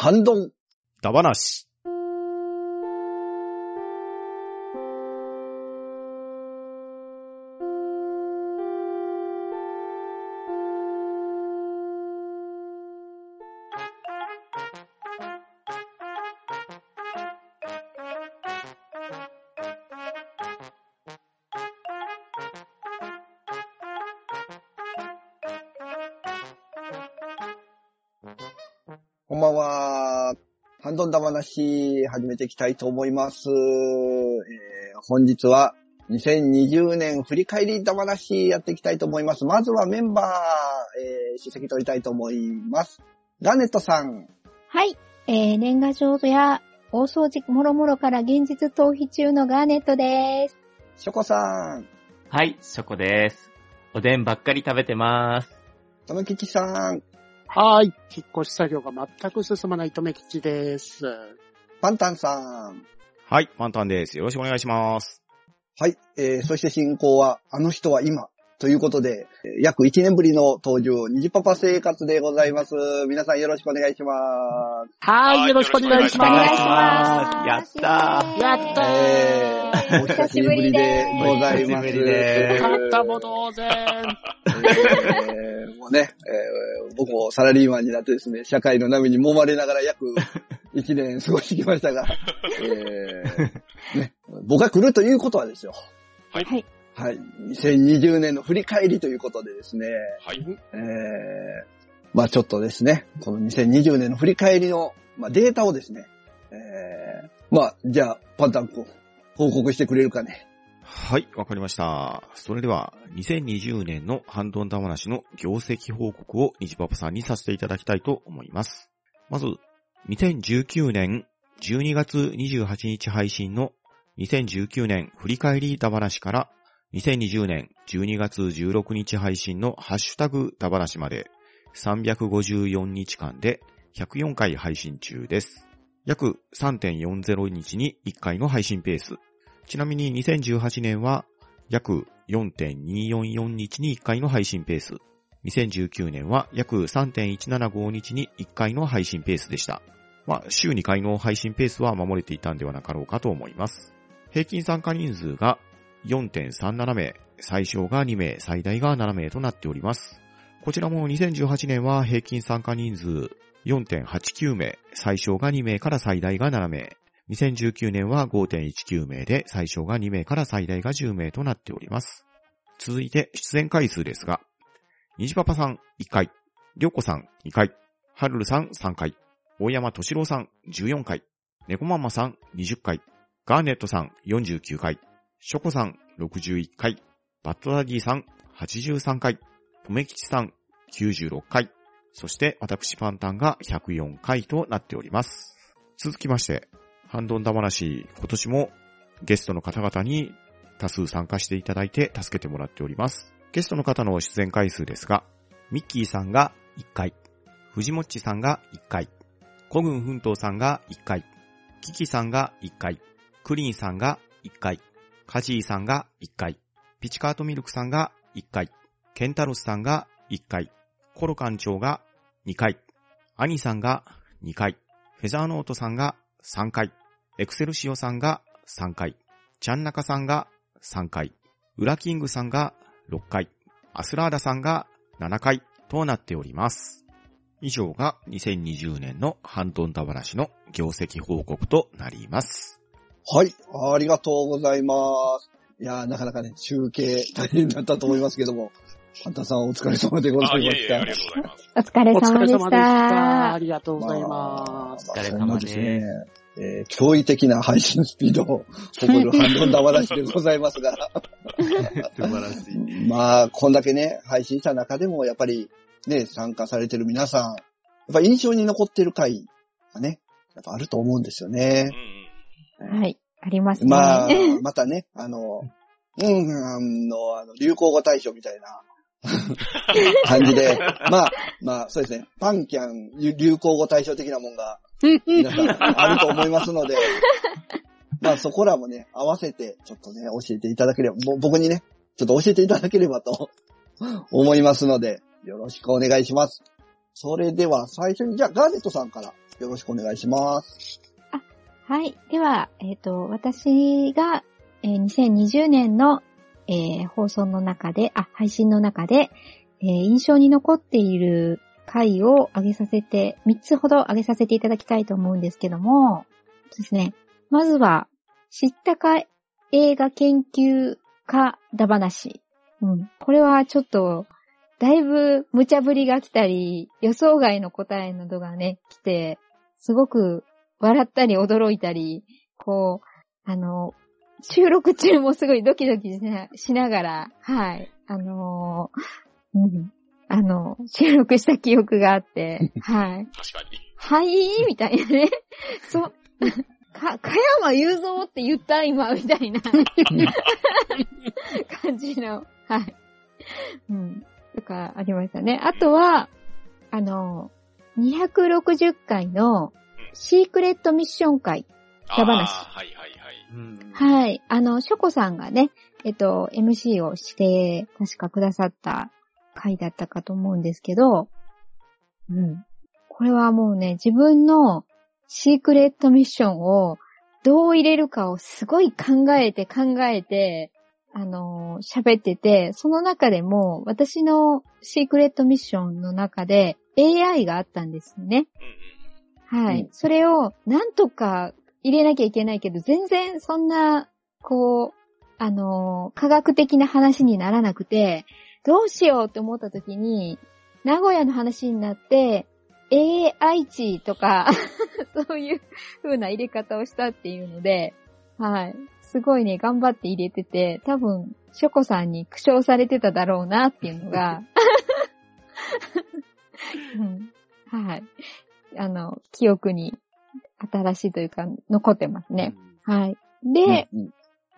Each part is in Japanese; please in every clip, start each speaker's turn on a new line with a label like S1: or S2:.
S1: 反論。
S2: だば。なし。
S1: ハンドンダ話始めていきたいと思います。えー本日は2020年振り返りダ話やっていきたいと思います。まずはメンバー、えー、出席取りたいと思います。ガネットさん、
S3: はい。えー、年賀状や大掃除もろもろから現実逃避中のガーネットです。
S1: ショコさん、
S4: はい、ショコです。おでんばっかり食べてます。
S1: とめきちさん、
S5: はーい。引っ越し作業が全く進まないとめきちです。
S1: パンタンさん。
S2: はい、パンタンです。よろしくお願いします。
S1: はい。えー、そして進行は、あの人は今。ということで、えー約1年ぶりの登場、にじパパ生活でございます。皆さんよろしくお願いします。
S5: はーい。よろしくお願いし
S3: お願いし
S5: ます。
S3: ます。
S4: やったー
S5: やったー
S1: えー、お久しぶりでございます。
S4: お久しぶりです
S5: よかったも同然。
S1: えーもうね、えー僕もサラリーマンになってですね、社会の波に揉まれながら約1年過ごしてきましたが、えーね、僕が来るということはですよ。
S3: はい。
S1: はい。2020年の振り返りということでですね、
S6: はい。
S1: えー、まあちょっとですね、この2020年の振り返りの、まあ、データをですね、えー、まあじゃあ、パンタン君、報告してくれるかね。
S2: はい、わかりました。それでは、2020年のハンドンダ話の業績報告をニジパパさんにさせていただきたいと思います。まず、2019年12月28日配信の2019年振り返りダ話から2020年12月16日配信のハッシュタグダ話まで354日間で104回配信中です。約3.40日に1回の配信ペース。ちなみに2018年は約4.244日に1回の配信ペース。2019年は約3.175日に1回の配信ペースでした。まあ、週2回の配信ペースは守れていたんではなかろうかと思います。平均参加人数が4.37名、最小が2名、最大が7名となっております。こちらも2018年は平均参加人数4.89名、最小が2名から最大が7名、2019年は5.19名で最小が2名から最大が10名となっております。続いて出演回数ですが、にじパパさん1回、りょうこさん2回、はるるさん3回、大山としろうさん14回、ねこままさん20回、ガーネットさん49回、ショコさん61回、バッドダディさん83回、とめきちさん96回、そして私パンタンが104回となっております。続きまして、ハンドンダ話、今年もゲストの方々に多数参加していただいて助けてもらっております。ゲストの方の出演回数ですが、ミッキーさんが1回、藤もっちさんが1回、コグン奮闘さんが1回、キキさんが1回、クリーンさんが1回、カジーさんが1回、ピチカートミルクさんが1回、ケンタロスさんが1回、コロ館長が2回、アニさんが2回、フェザーノートさんが3回、エクセルシオさんが3回、チャンナカさんが3回、ウラキングさんが6回、アスラーダさんが7回。となっております。以上が2020年のハンドンダ話の業績報告となります。
S1: はい、ありがとうございます。いやー、なかなかね、中継大変だったと思いますけども、パンタンさんお疲れ様でござ
S6: あ、
S1: いました。
S6: いえいえ、ありがとうございます。
S3: お疲れ
S5: お疲
S3: 様でし
S5: れ様でした。
S3: た
S5: あ。りがとうございます。
S1: まあ
S4: お疲れ様です
S1: ね、えー驚異的な配信スピードを誇るハンドンダ話でございますが、
S4: 素晴らしい。
S1: まあ、こんだけね、配信した中でも、やっぱり、ね、参加されてる皆さん、やっぱ印象に残ってる回がね、やっぱあると思うんですよね。
S3: はい。ありますね。
S1: まあ、またね、あの、うん、あの、あの流行語大賞みたいな 感じで、まあ、まあ、そうですね、パンキャン流流行語大賞的なもんが、皆さんあると思いますので、まあそこらもね、合わせて、ちょっとね、教えていただければ、ぼ僕にね、ちょっと教えていただければと 思いますので、よろしくお願いします。それでは最初に、じゃあガーネットさんからよろしくお願いします。
S3: はい。では、えっ、と、私が、えー2020年の、えー放送の中で、あ、配信の中で、えー印象に残っている回を上げさせて、3つほど上げさせていただきたいと思うんですけども、そうですね。まずは、知ったか映画研究家だ話。うん。これはちょっと、だいぶ無茶ぶりが来たり、予想外の答えなどがね、来て、すごく笑ったり驚いたり、こう、あの、収録中もすごいドキドキしなしながら、はい、あのーうん、あの、収録した記憶があって、はい。
S7: 確かに。
S3: はい？みたいなね。そう、か、かやま雄三って言った今、みたいな感じの、はい。うん。とかありましたね。あとは、あの、260回のシークレットミッション会。
S7: あ
S3: 裏話
S7: あはいはいはい。
S4: うん。
S3: はい。あの、ショコさんがね、えっと、MC をして、確かくださった回だったかと思うんですけど、うん。これはもうね、自分のシークレットミッションをどう入れるかをすごい考えて考えて、あのー喋ってて、その中でも私のシークレットミッションの中で AI があったんですね。
S7: うんうん。
S3: はい。
S1: うん
S3: それを、なんとか入れなきゃいけないけど、全然そんな、こう、あのー科学的な話にならなくて、どうしようって思った時に、名古屋の話になって、AI 値とか、そういう風な入れ方をしたっていうので、はい。すごいね、頑張って入れてて、多分、ショコさんに苦笑されてただろうなっていうのが、うん、はい。あの、記憶に新しいというか、残ってますね。はい。で、
S1: うん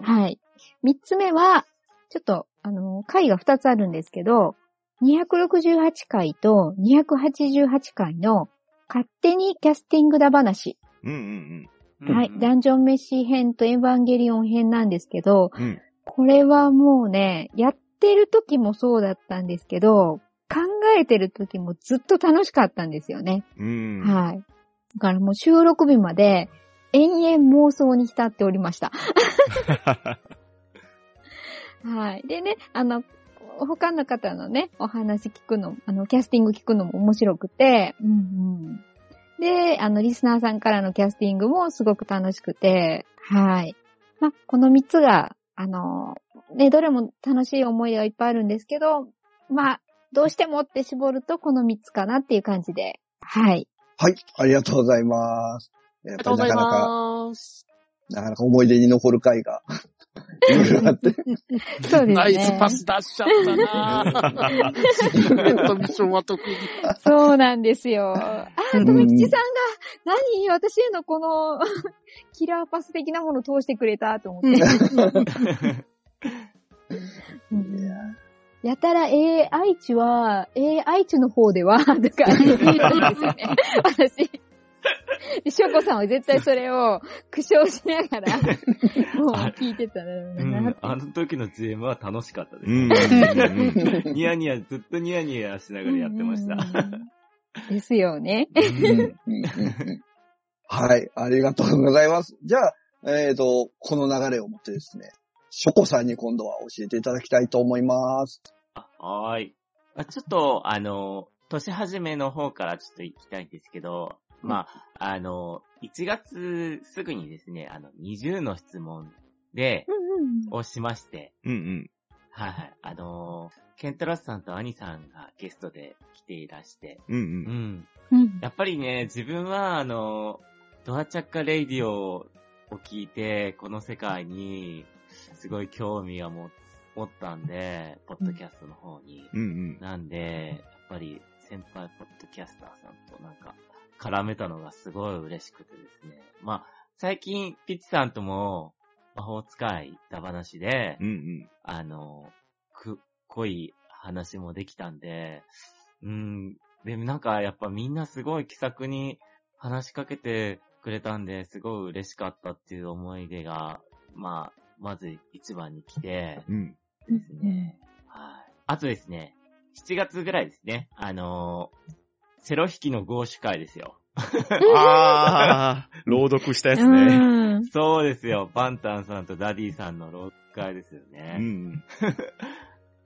S3: はい。三つ目は、ちょっと、あの、回が二つあるんですけど、268回と288回の勝手にキャスティングだ話。
S2: うんうん
S4: うん
S3: はい。ダンジョンメッシ編とエヴァンゲリオン編なんですけど、
S2: うん。うん。
S3: これはもうね、やってる時もそうだったんですけど、考えてる時もずっと楽しかったんですよね。
S2: うん。
S3: はい。だからもう収録日まで延々妄想に浸っておりました。はい。でね、あの、他の方のね、お話聞くの、あの、キャスティング聞くのも面白くて、うんうん。で、あの、リスナーさんからのキャスティングもすごく楽しくて、はい。ま、この3つが、あの、ね、どれも楽しい思い出がいっぱいあるんですけど、まあ、どうしてもって絞るとこの3つかなっていう感じで、はい。
S1: はい、ありがとうございます。やっ
S5: ありがとうござい
S1: ぱりなかなか、
S5: ます。
S1: なかなか思い出に残る回が、いろいろあって。
S3: そうですね。
S5: ナイスパス出しちゃったなシークレットミッションは特に。
S3: そうなんですよ。あとめきちさんが、何私へのこの、キラーパス的なものを通してくれたと思って。うんやたら AI 値は、AI 値の方では、とか言ってたんでね。私。でしょこさんは絶対それを苦笑しながら、もう聞いてた。
S4: あの時の GM は楽しかったです。ニヤニヤ、ずっとニヤニヤしながらやってました。
S3: うんですよね。
S1: はい、ありがとうございます。じゃあ、えっ、と、この流れをもってですね、ショコさんに今度は教えていただきたいと思います。
S4: あはーい。あちょっと、あの、年始めの方からちょっと行きたいんですけど、まあ、あの、1月すぐにですね、あの、20の質問で、をしまして、
S2: うんうん。
S4: はいはい。あのーケントラスさんとアニさんがゲストで来ていらして、
S2: うんう。
S4: うんん。
S3: うん
S4: やっぱりね、自分は、あの、ドアチャッカレイディオを聞いて、この世界に、すごい興味を持持ったんで、ポッドキャストの方に。
S2: うんうん。
S4: なんで、やっぱり先輩ポッドキャスターさんとなんか、絡めたのがすごい嬉しくてですね。まあ、最近、ピッチさんとも、魔法使いだ話で、
S2: うんうん。
S4: あの、く、濃い話もできたんで、うん、でもなんかやっぱみんなすごい気さくに話しかけてくれたんで、すごい嬉しかったっていう思い出が、まあ、まず一番に来て、
S2: うん。
S4: ですね。はい。あとですね、7月ぐらいですね、あのーセロ弾きのゴーシュ会ですよ。
S2: あー、朗読したやつね。
S3: うん。
S4: そうですよ。パンタンさんとダディさんの朗読会ですよね。
S2: うん。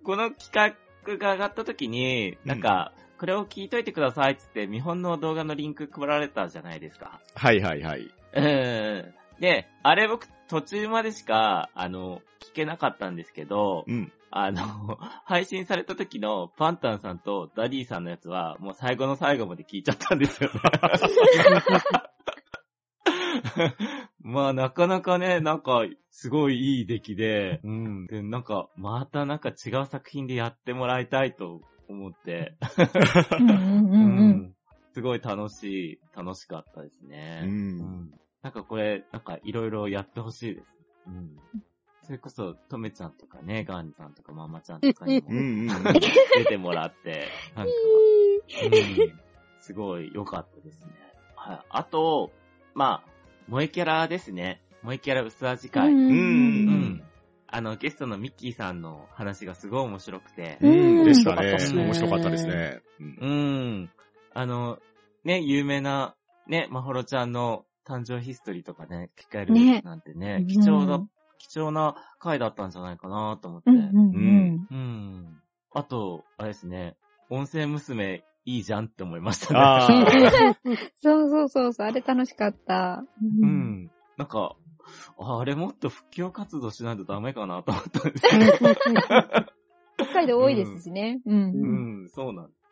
S4: この企画が上がった時に、なんか、これを聞いといてくださいっつって、見本の動画のリンク配られたじゃないですか。
S2: はいはいはい。
S4: うん。で、あれ僕途中までしか、あの、聞けなかったんですけど、
S2: うん。
S4: あの、配信された時のパンタンさんとダディさんのやつは、もう最後の最後まで聞いちゃったんですよね。まあ、なかなかね、なんか、すごいいい出来で、うん。で、なんか、またなんか違う作品でやってもらいたいと思って、
S3: うん。
S4: すごい楽しい、楽しかったですね。
S2: う。
S4: うんんなんかこれ、なんかいろいろやってほしいです。うん。それこそ、とめちゃんとかね、ガンさんとかママちゃんとかにも
S2: うんうんうん。
S4: 出てもらって、なんか、うん、すごい良かったですね。はい。あと、まあ、萌えキャラですね。萌えキャラ薄味会。うん。
S2: うん
S4: うんあの、ゲストのミッキーさんの話がすごい面白くて。
S2: うん。でしたね
S5: 面白かったです。ね
S2: 面白かったですね。うん
S4: うん。あの、ね、有名な、ね、まほろちゃんの誕生ヒストリーとかね、聞かれ
S3: ね
S4: るなんてね、
S3: うん
S4: 貴重な、貴重な回だったんじゃないかなと思って。
S3: うんうんうん。
S4: うん。あと、あれですね、音声娘いいじゃんって思いましたね。
S3: そうそうそうそう、あれ楽しかった。
S4: う。ん。なんか、ああれもっと布教活動しないとダメかなと思ったんですよ。
S3: 北海道多いですしね。うん。
S4: うん、そうなんです。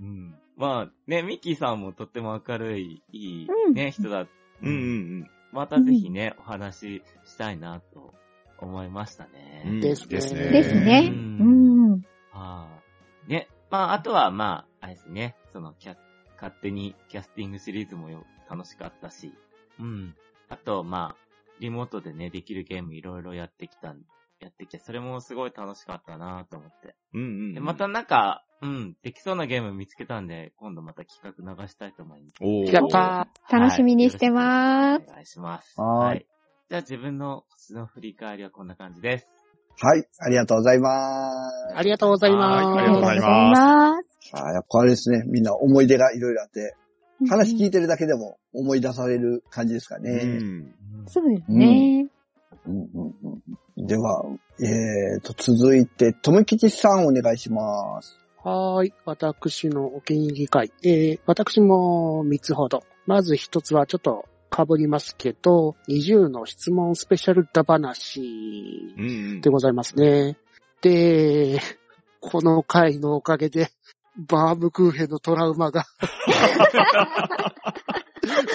S4: うん。まあ、ね、ミッキーさんもとっても明るい、いい、
S3: うん
S4: ね、人だ。
S2: うんうん
S4: またぜひね、お話ししたいなと思いましたね。
S2: うん。
S5: ですね
S2: ですね。
S4: う
S3: うんん。
S4: はい。ね、まあ、あとは、まあ、あれですね、その、キャ、勝手にキャスティングシリーズもよ、楽しかったし、うん。あと、まあ、リモートでね、できるゲームいろいろやってきたん、やってきて、それもすごい楽しかったなと思って。
S2: うんうん。
S4: で、またなんか、うん、できそうなゲーム見つけたんで、今度また企画流したいと思います。
S2: おー
S5: やった
S3: 楽しみにしてます
S4: お願いします。
S1: はーい
S4: じゃあ自分の星の振り返りはこんな感じです。
S1: はい、ありがとうございます。
S5: ありがとうございます。
S2: はいありがとうございます
S3: ます。
S1: あーやっぱあれですね、みんな思い出がいろいろあって、話聞いてるだけでも思い出される感じですか
S2: う
S1: ね。
S2: ん。
S3: そうですね。
S1: うんうんうん、では、えーと、続いて、とめきちさんお願いします。
S5: はーい。私のお気に入り会。えー、私も3つほど。まず1つはちょっと被りますけど、20の質問スペシャルダ話
S2: うんうん
S5: で。ございますね。で、この回のおかげで、バームクーヘンのトラウマが、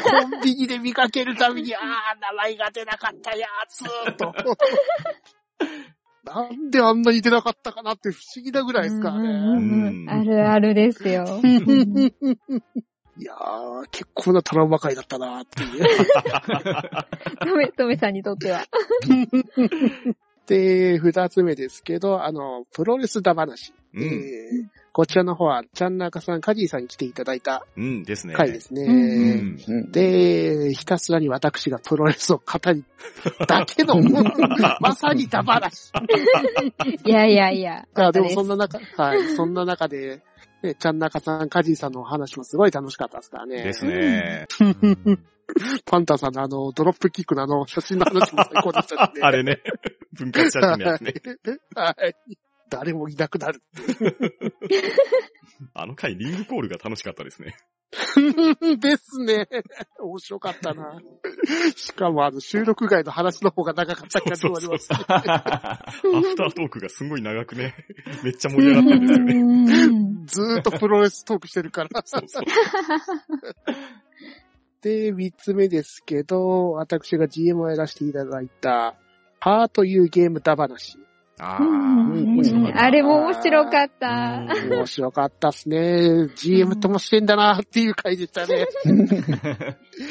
S5: コンビニで見かけるたびに、あー、名前が出なかったやつと。なんであんなに出なかったかなって不思議なぐらいですからね。
S3: うんうんうんあるあるですよ。
S5: いやー、結構なトラウマ回だったなっていう。
S3: とめ、とめさんにとっては。
S5: で、二つ目ですけど、あの、プロレスだ話。
S2: うん。
S5: えーこちらの方は、ちゃんなかさん、カジーさんに来ていただいた
S2: うんですね。
S5: 回ですね。で、ひたすらに私がプロレスを語りだけの、まさにだ話。
S3: いやいやいや。
S5: あでもそんな中、はい、そんな中で、ね、ちゃんなかさん、カジーさんのお話もすごい楽しかったですからね。
S2: ですね。
S4: うん
S5: パンタンさんのあの、ドロップキックのあの、写真の話も最高でしたしね。
S2: あれね。分割写真のやつね。
S5: はい。誰もいなくなる。
S2: あの回、リングコールが楽しかったですね。
S5: ですね。面白かったな。しかもあの、収録外の話の方が長かった気がしております。
S2: アフタートークがすごい長くね、めっちゃ盛り上がったんですよね。
S3: うん
S5: ずーっとプロレストークしてるから。
S2: そうそう。
S5: で、三つ目ですけど、私が GM をやらせていただいた、ハーというゲームだ話。
S2: あ
S3: うん
S2: ー
S1: 面白かった
S3: あれも面白かった。
S5: 面白かったっすね。GM ともしてんだなっていう回でしたね。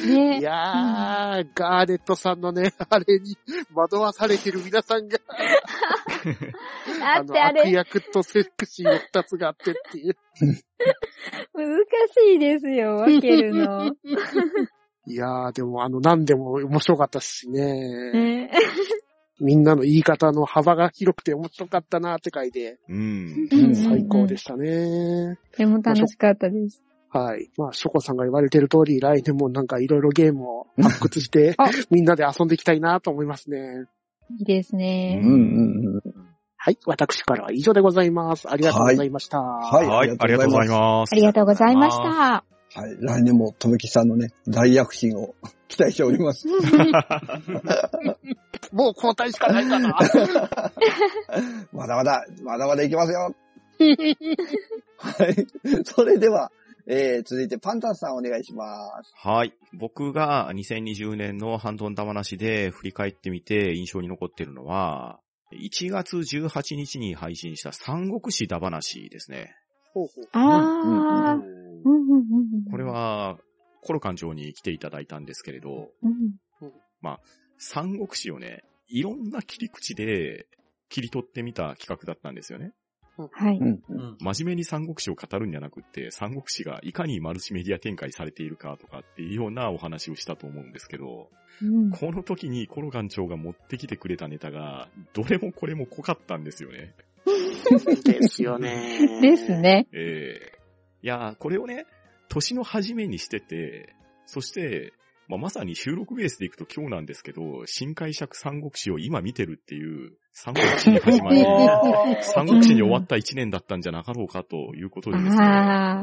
S5: い
S3: ね。
S5: やー、ガーネットさんのね、あれに惑わされてる皆さんが、
S3: あってあ
S5: の、悪
S3: れ、
S5: 役とセクシーの二つがあってっていう。
S3: 難しいですよ、分けるの。
S5: いやー、でもあの、何でも面白かったしね。
S3: ね
S5: みんなの言い方の幅が広くて面白かったなって回で、
S2: うん。
S1: うん。
S5: 最高でしたね。
S3: でも楽しかったです。
S5: はい。まあ、ショコさん。が言われてる通り、来年もなん。かいろいろゲームを発掘して
S3: あ、
S5: みん。なで遊ん。でいきたいなと思いますね。
S3: いいです
S1: うん。
S3: ね。
S1: うん。うん。
S5: はい。私からは以上でございます。ありがとうございました。
S1: はい
S2: はい、ありがとうございます
S3: あ。りがとうございました。
S1: はい。来年も、とめきさん。のね、大躍進を期待しております。
S5: もう交代しかないかな。
S1: まだまだ、まだまだいきますよ。はい。それでは、えー、続いてパンタンさんお願いします。
S2: はい。僕が2020年のハンドンダ話で振り返ってみて印象に残っているのは、1月18日に配信した三国志だ話ですね。
S5: ほうほう
S3: あー。うんうんうんうん
S2: これ、は、コロ館長に来ていただいたんですけれど、
S3: うん
S2: 三国志をね、いろんな切り口で切り取ってみた企画だったんですよね。
S3: はい。
S1: うん。
S4: うん。
S2: 真面目に三国志を語るんじゃなくって、三国志がいかにマルチメディア展開されているかとかっていうようなお話をしたと思うんですけど、
S3: うん
S2: この時にコロ館長が持ってきてくれたネタが、どれもこれも濃かったんですよね。
S5: ですよね。
S3: です。ね。
S2: ええいやー、これをね、年の初めにしてて、そして、まあ、まさに収録ベースでいくと今日なんですけど、新解釈三国志を今見てるっていう、三国志に始まり、三国志に終わった一年だったんじゃなかろうかということでですね、
S3: あ。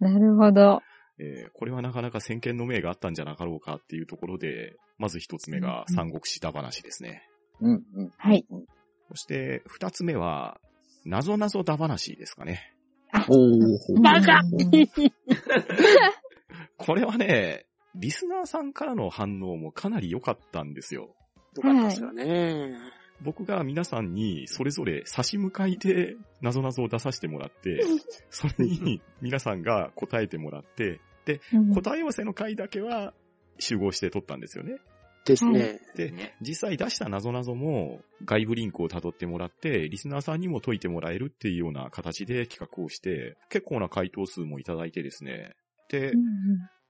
S3: なるほど。
S2: えーこれはなかなか先見の明があったんじゃなかろうかっていうところで、まず一つ目が三国志だ話ですね。
S1: うんうん。
S3: はい。
S2: そして二つ目は、謎謎だ話ですかね。
S1: おー。
S5: バカ
S2: これはね、リスナーさんからの反応もかなり良かったんですよ。
S5: よかったですよね。
S2: 僕が皆さんにそれぞれ差し向かいで謎々を出させてもらって、それに皆さんが答えてもらって、
S3: うん
S2: 答え合わせの回だけは集合して撮ったんですよね。
S5: ですね。
S2: で
S4: ね、
S2: 実際出した謎々も外部リンクを辿ってもらって、リスナーさんにも解いてもらえるっていうような形で企画をして、結構な回答数もいただいてですね。で
S3: う、ん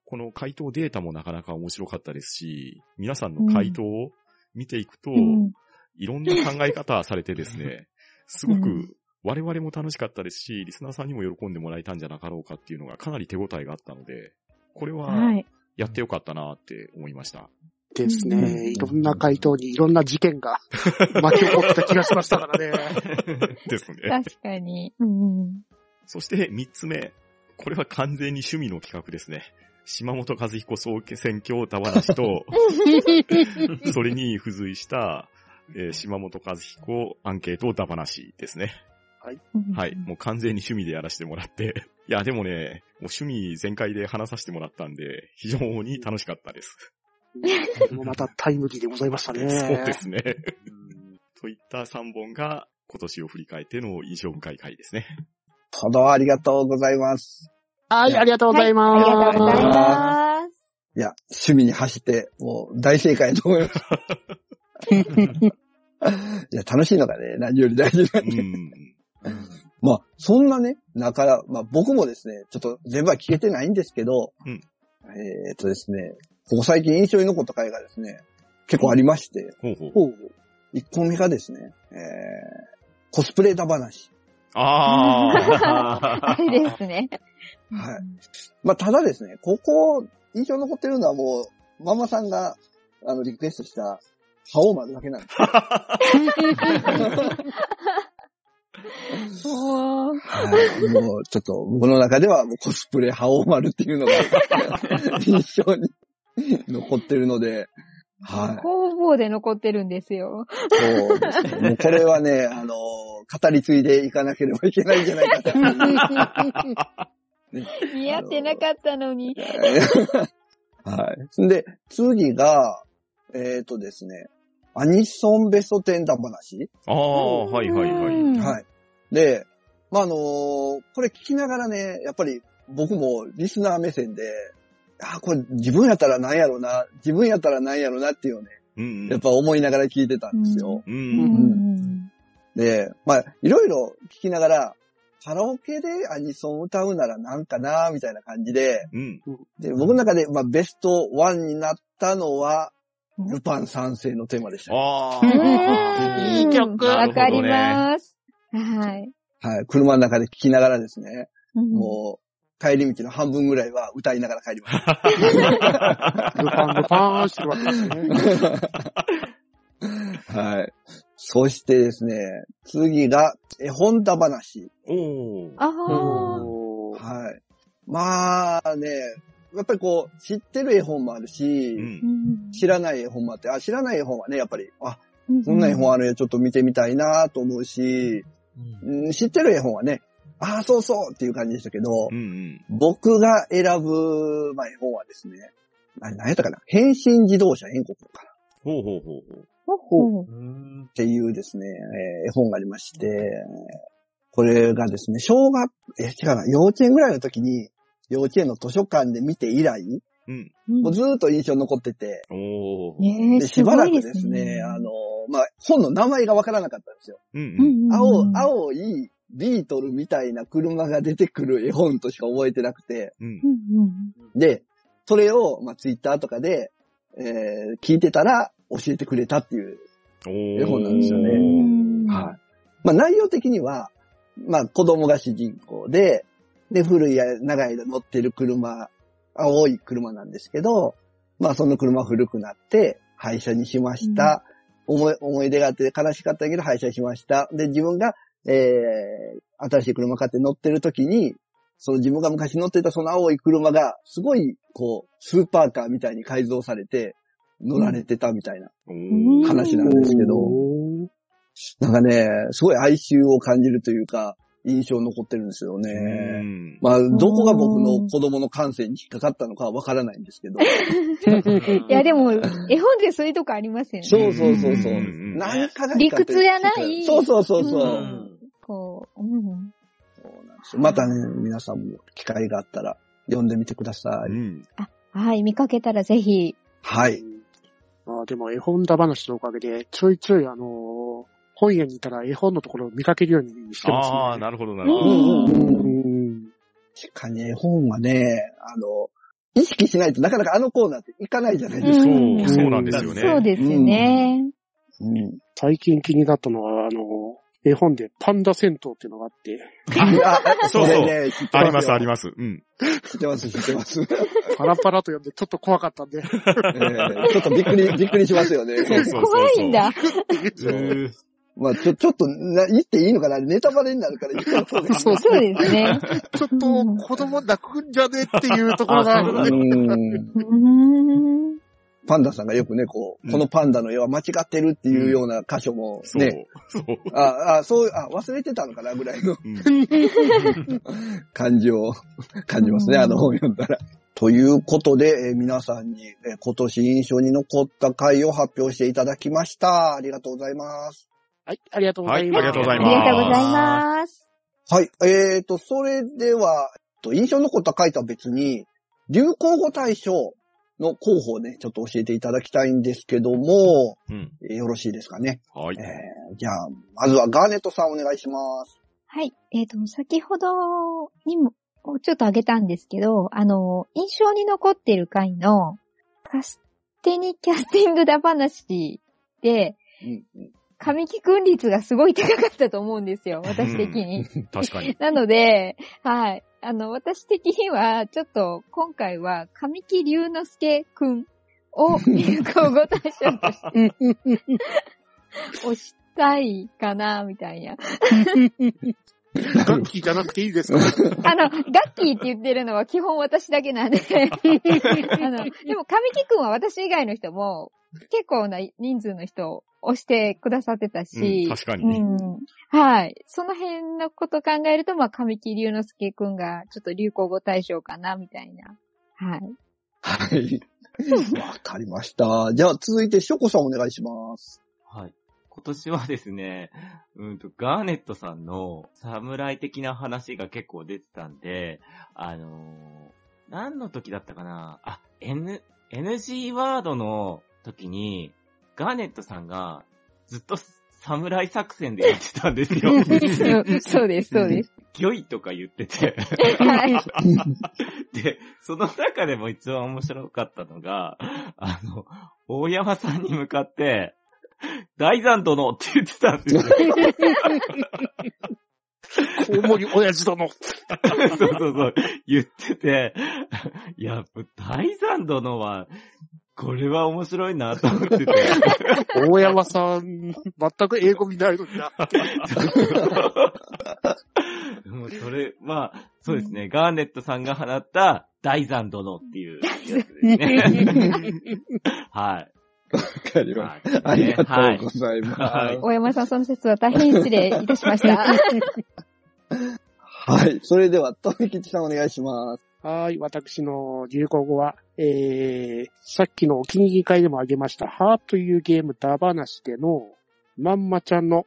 S2: この回答データもなかなか面白かったですし、皆さんの回答を見ていくと、
S3: うん
S2: いろんな考え方されてですね、すご
S3: う
S2: く我々も楽しかったですし、リスナーさんにも喜んでもらえたんじゃなかろうかっていうのがかなり手応えがあったので、これ
S3: は。
S2: はいやってよかったなって思いました。
S5: です
S1: うん
S5: ね。いろんな回答にいろんな事件が 巻き起こってた気がしましたからね。
S2: ですね。
S3: 確かに。うん
S2: そして三つ目。これは完全に趣味の企画ですね。島本和彦総選挙だ話と、それに付随した、えー島本和彦アンケートだ話ですね。
S3: うん
S2: はい。もう完全に趣味でやらせてもらって。いや、でもね、もう趣味全開で話させてもらったんで、非常に楽しかったです。
S5: でもまたタイムリーでございましたね。
S2: そうですね。
S4: うん
S2: といった3本が今年を振り返っての印象深い回ですね。
S1: ほどありがとうございます。
S5: はい、ありがとうございます。
S3: はいありがとうございます。
S1: いや、趣味に走って、もう大正解だと思います。いや、楽しいのがね、何より大事なんで。
S2: うん。
S1: まあ、そんなね、中、まあ僕もですね、ちょっと全部は聞けてないんですけど、
S2: うん
S1: えーっとですね、ここ最近印象に残った回がですね、結構ありまして、
S2: ほうほう。
S5: ほう
S1: 1個目がですね、えー、コスプレだ話。
S2: ああ。
S3: あれですね。
S1: はいまあ、ただですね、ここ、印象に残ってるのはもう、ママさんが、あの、リクエストした、覇王丸だけなんです。はい、もう、ちょっと、僕の中では、もうコスプレ覇王丸っていうのが、印象に 残ってるので、はい。
S3: 工房で残ってるんですよ。
S1: そうですね。もうこれはね、あの、語り継いでいかなければいけないんじゃないかな。
S3: 似合ってなかったのに。
S1: はい。んで、次が、えっ、とですね、アニソンベスト10だ話、
S2: ああ、はいはいはい。
S3: うん
S1: はい。で、まあ、あのこれ聞きながらね、やっぱり僕もリスナー目線で、あ、これ自分やったらなんやろな、自分やったらなんやろなっていうのをね、
S2: うん
S1: やっぱ思いながら聞いてたんですよ。
S2: う。
S3: うんん
S1: で、まあ、いろいろ聞きながら、カラオケでアニソン歌うならなんかな、みたいな感じで、
S2: うん。
S1: で、僕の中で、まあ、ベスト1になったのは、ルパン三世のテーマでした。
S2: あ
S3: うん
S2: あ。
S5: いい曲
S3: わかります。はい。
S1: はい。車の中で聞きながらですね、
S3: うん
S1: も帰り道の半分ぐらいは歌いながら帰りました。
S5: ルパンルパーンしてるわけですね。
S1: はい。そしてですね、次が、絵本だ話。
S2: おー。
S3: あ
S1: はい。まあね、やっぱりこう、知ってる絵本もあるし、
S2: うん。
S1: 知らない絵本もあって、あ、知らない絵本はね、やっぱり、あ、
S3: うん
S1: こんな絵本あるよ、ちょっと見てみたいなと思うし、うん知ってる絵本はね、ああ、そうそうっていう感じでしたけど、
S2: うんうん。
S1: 僕が選ぶ、まあ、絵本はですね、あれ何やったかな変身自動車遠国かな
S2: ほうほうほうほう。
S3: ほほう
S4: うん。
S1: っていうですね、えー絵本がありまして、これがですね、小学、え、違うな、幼稚園ぐらいの時に、幼稚園の図書館で見て以来、
S2: うん。
S1: もうずーっと印象に残ってて、で、
S3: す
S1: しばらく
S3: で
S1: ですすね、
S3: ね。
S1: あの、まあ、本の名前がわからなかったんですよ。
S2: うん
S3: う
S2: うん。
S1: 青
S3: う、ん
S1: 青いビートルみたいな車が出てくる絵本としか覚えてなくて、
S2: うん
S3: う。んうん
S1: で、それを、まあ、ツイッターとかで、えー聞いてたら教えてくれたっていう。絵本なんですよね
S3: うん
S1: はい。まあ、内容的には、まあ、子供が主人公で、で、古いや長い間乗ってる車、青い車なんですけど、まあ、その車古くなって、廃車にしました。思い、思い出があって悲しかったけど廃車にしました。で、自分が、えー、新しい車買って乗ってる時に、その自分が昔乗ってたその青い車が、すごい、こう、スーパーカーみたいに改造されて、乗られてたみたいな。話なんですけど、なんかね、すごい哀愁を感じるというか、印象残ってるんですよ
S2: う
S1: ね。
S2: ん。
S1: まあ、どこが僕の子供の感性に引っかかったのかはわからないんですけど。
S3: いや、でも、絵本でそういうとこありますよね。
S1: そうそうそうそう。何かが
S3: 理屈やない
S1: そうそうそうそう。
S3: うんこう、うん。
S1: そうなんですよまたね、皆さんも機会があったら読んでみてください。
S2: うん。
S3: はい、見かけたらぜひ。
S1: はい。
S5: あーでも絵本だ話のおかげで、ちょいちょいあのー本屋にいたら絵本のところを見かけるようにしてますね。
S2: ああ、なるほど、なるほど。
S1: うんうんうん
S5: うん。
S1: 確かに絵本はね、あの、意識しないとなかなかあのコーナーっていかないじゃないですか。
S3: うん
S2: そう、そうなんですよね。
S3: そうですよね。
S1: うん。
S5: 最近気になったのは、あのー絵本でパンダ戦闘っていうのがあって、
S1: あ、
S2: そうそう
S1: れね
S2: あります、あ
S1: よ
S2: ります。うん。
S1: 知ってます、知ってます。え
S5: パラパラと読んでちょっと怖かったんで、
S1: ーちょっとびっくり、びっくりしますよね。
S2: そうそうそう
S3: 怖いんだ。
S2: うん
S1: まあ、ちょ、ちょっとな、言っていいのかな？ネタバレになるから言った。
S5: そう
S3: そうですね。
S5: ちょっと子供泣くんじゃね？っていうところがあるんで、
S1: う。パンダさんがよくね、こう、
S2: うん
S1: このパンダの絵は間違ってるっていうような箇所も
S2: そう
S1: ね、。
S2: そう。
S1: あ、あ、そう、あ、忘れてたのかなぐらいの
S2: うん
S1: 感じを感じますね、
S3: うん
S1: あの本読んだら。ということで、えー皆さんに、えー今年印象に残った回を発表していただきました。ありがとうございます。
S5: はい、ありがとうございます。
S2: はいありがとうござい
S3: あ
S2: ます
S3: りがとうございます。
S1: はい。えーと、それでは、えっと印象に残った回とは別に、流行語大賞の候補をね、ちょっと教えていただきたいんですけども、
S2: うん。
S1: えーよろしいですかね。
S2: はい
S1: え。ーじゃあ、まずはガーネットさんお願いします。
S3: はい。えっ、と、先ほどにも、ちょっと挙げたんですけど、あの、印象に残っている回の、カステニキャスティングだ話で、
S1: うんうん
S3: 神木君率がすごい高かったと思うんですよ、私的に。
S2: 確かに。
S3: なので、はい。あの、私的には、ちょっと、今回は、神木隆之介くんを流行語大賞として押したいかな、みたいな。
S5: ガッキーじゃなくていいですか？
S3: あの、ガッキーって言ってるのは基本私だけなんで。あの、でも神木くんは私以外の人も、結構な人数の人を押してくださってたし、
S2: うん確かに
S3: うんはい。その辺のこと考えると、まあ、神木隆之介くんがちょっと流行語大賞かな、みたいな。はい。
S1: はい。わかりました。じゃあ続いて、ショコさんお願いします。
S4: はい。今年はですね、うんと、ガーネットさんの侍的な話が結構出てたんで、あのー何の時だったかな？あ、N、NG ワードの時に、ガーネットさんがずっと侍作戦でやってたんですよ。
S3: うんそうです、そうです。
S4: ギョイとか言ってて。
S3: はい。
S4: で、その中でも一番面白かったのが、あの、大山さんに向かって、大山殿って言ってたんですよ。
S5: コウモリ親父殿。
S4: そうそうそう、言ってて、いや、大山殿は、これは面白いなと思ってて。
S5: 大山さん、全く英語見ないのにな。
S4: もうそれ、まあ、そうですね、ガーネットさんが放った大山殿っていうやつですね。はい。
S1: わかりま
S4: ま
S1: す。ありがと
S4: はいう
S1: ございます。
S4: はい
S3: 大山さん、その説は大変失礼いたしました。
S1: はい。それでは、とめきちさんお願いします。
S5: はい、私の流行語は、えー、さっきのお気に入り会でもあげました、ハーというゲームダ話での、まんまちゃんの、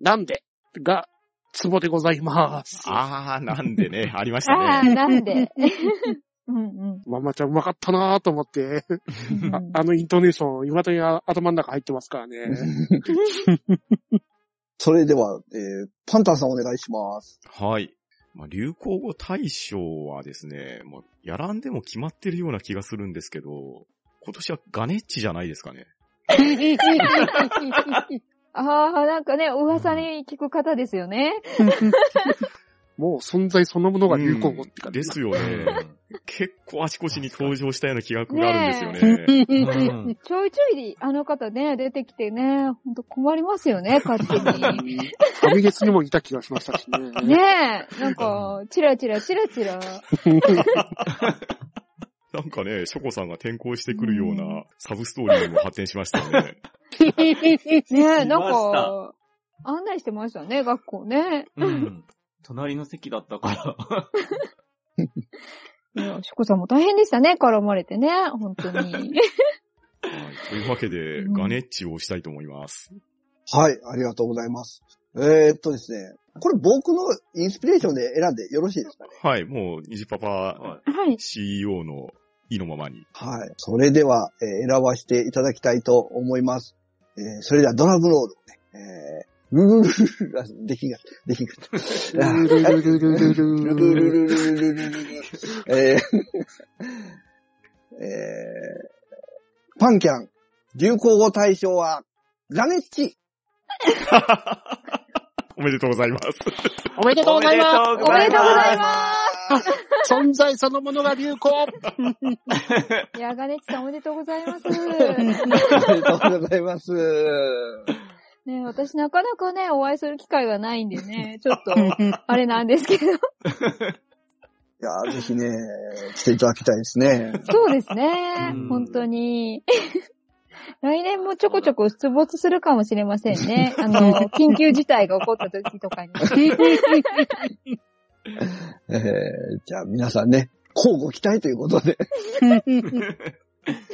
S5: なんでが、ツボでございます。
S2: あー、なんでね、ありました
S3: ああ、
S2: ね。
S3: なんで？うんうん
S5: まんまちゃんうまかったなぁと思って、
S3: うん
S5: ああのイントネーション、未だに頭の中入ってますからね。
S1: それでは、えー、パンタンさんお願いします。
S2: はい。まあ、流行語大賞はですね、もうやらんでも決まってるような気がするんですけど、今年はガネッチじゃないですかね。
S3: ああ、なんかね、噂に聞く方ですよね。
S5: もう存在そのものが流行語って感じ。
S2: ですよね。結構あちこちに登場したような気ががあるんですよね。
S4: うん
S3: ちょいちょいあの方ね、出てきてね、ほんと困りますよね、勝手に。
S5: ファミレスにもいた気がしましたしね。
S3: ねえ、なんか、チラチラチラチラ。
S2: なんかね、ショコさんが転校してくるようなサブストーリーにも発展しましたよね。
S3: ねえ、なんか、案内してましたね、学校ね。
S4: うん。隣の席だったから。
S3: いや、ショコさんも大変でしたね、絡まれてね、本当に。
S2: はい、というわけで、
S3: うん
S2: ガネッチをしたいと思います。
S1: はい、ありがとうございます。えー、っとですね、これ僕のインスピレーションで選んでよろしいですかね？
S2: はい、もう、ニジパパ
S3: はい。
S2: CEO の意のままに。
S1: はい。それでは、えー選ばせていただきたいと思います。えーそれではドラムロールえー、ルルルルルあできが、できが。
S5: ルルルルルルル
S1: ルルルルルルルルルルえー、えー、パンキャン、流行語大賞は、ガネッチ
S2: おめでとうございます。
S5: おめでとうございます
S3: おめでとうございます
S5: 存在そのものが流行
S3: いや、ガネッチさんおめでとうございます。
S1: おめでとうございます。
S3: ね私なかなかね、お会いする機会がないんでね、ちょっと、あれなんですけど。
S1: いやー、ぜひね、来ていただきたいですね。
S3: そうですね
S4: うん。
S3: 本当に。来年もちょこちょこ出没するかもしれませんね。あの、緊急事態が起こった時とかに。
S1: えー、じゃあ皆さんね、交互期待ということで。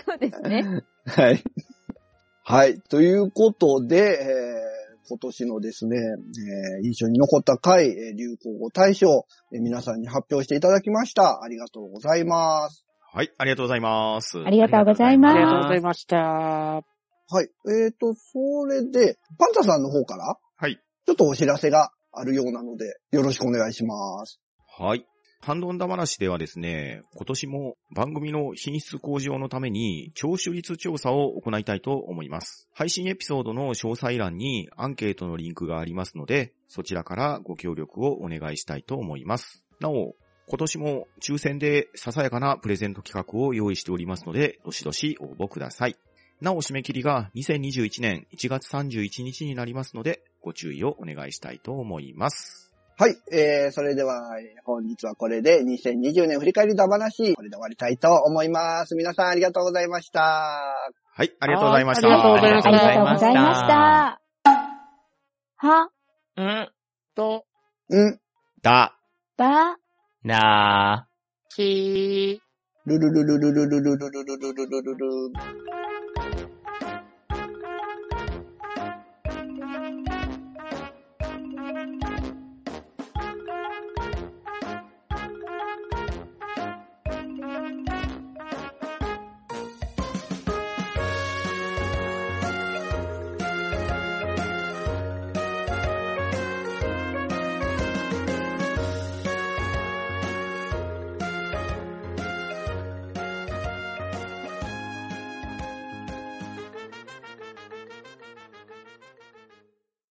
S3: そうですね。
S1: はい。はい。ということで、えー今年のですね、えー印象に残った回、えー流行語大賞、えー皆さんに発表していただきました。ありがとうございます。
S2: はい、ありがとうございます。
S3: ありがとうございま
S5: ありがとうござい
S3: す。
S5: ました。
S1: はい。えっ、と、それで、パンタさんの方から、
S2: はい。
S1: ちょっとお知らせがあるようなので、よろしくお願いします。
S2: はい。ハンドンダ話ではですね、今年も番組の品質向上のために聴取率調査を行いたいと思います。配信エピソードの詳細欄にアンケートのリンクがありますので、そちらからご協力をお願いしたいと思います。なお、今年も抽選でささやかなプレゼント企画を用意しておりますので、どしどし応募ください。なお、締め切りが2021年1月31日になりますので、ご注意をお願いしたいと思います。
S1: はい。えー、それでは、えー本日はこれで2020年振り返りだ話、これで終わりたいと思います。皆さんありがとうございました。
S2: はい、ありがとうございました。
S5: はいありがとうございました
S3: ありがとうございました。は、
S4: うん。
S5: と、
S1: うん。
S2: だ。
S3: ば、
S4: な
S5: きー。
S1: ルルルルルルルルルルルルルルルルル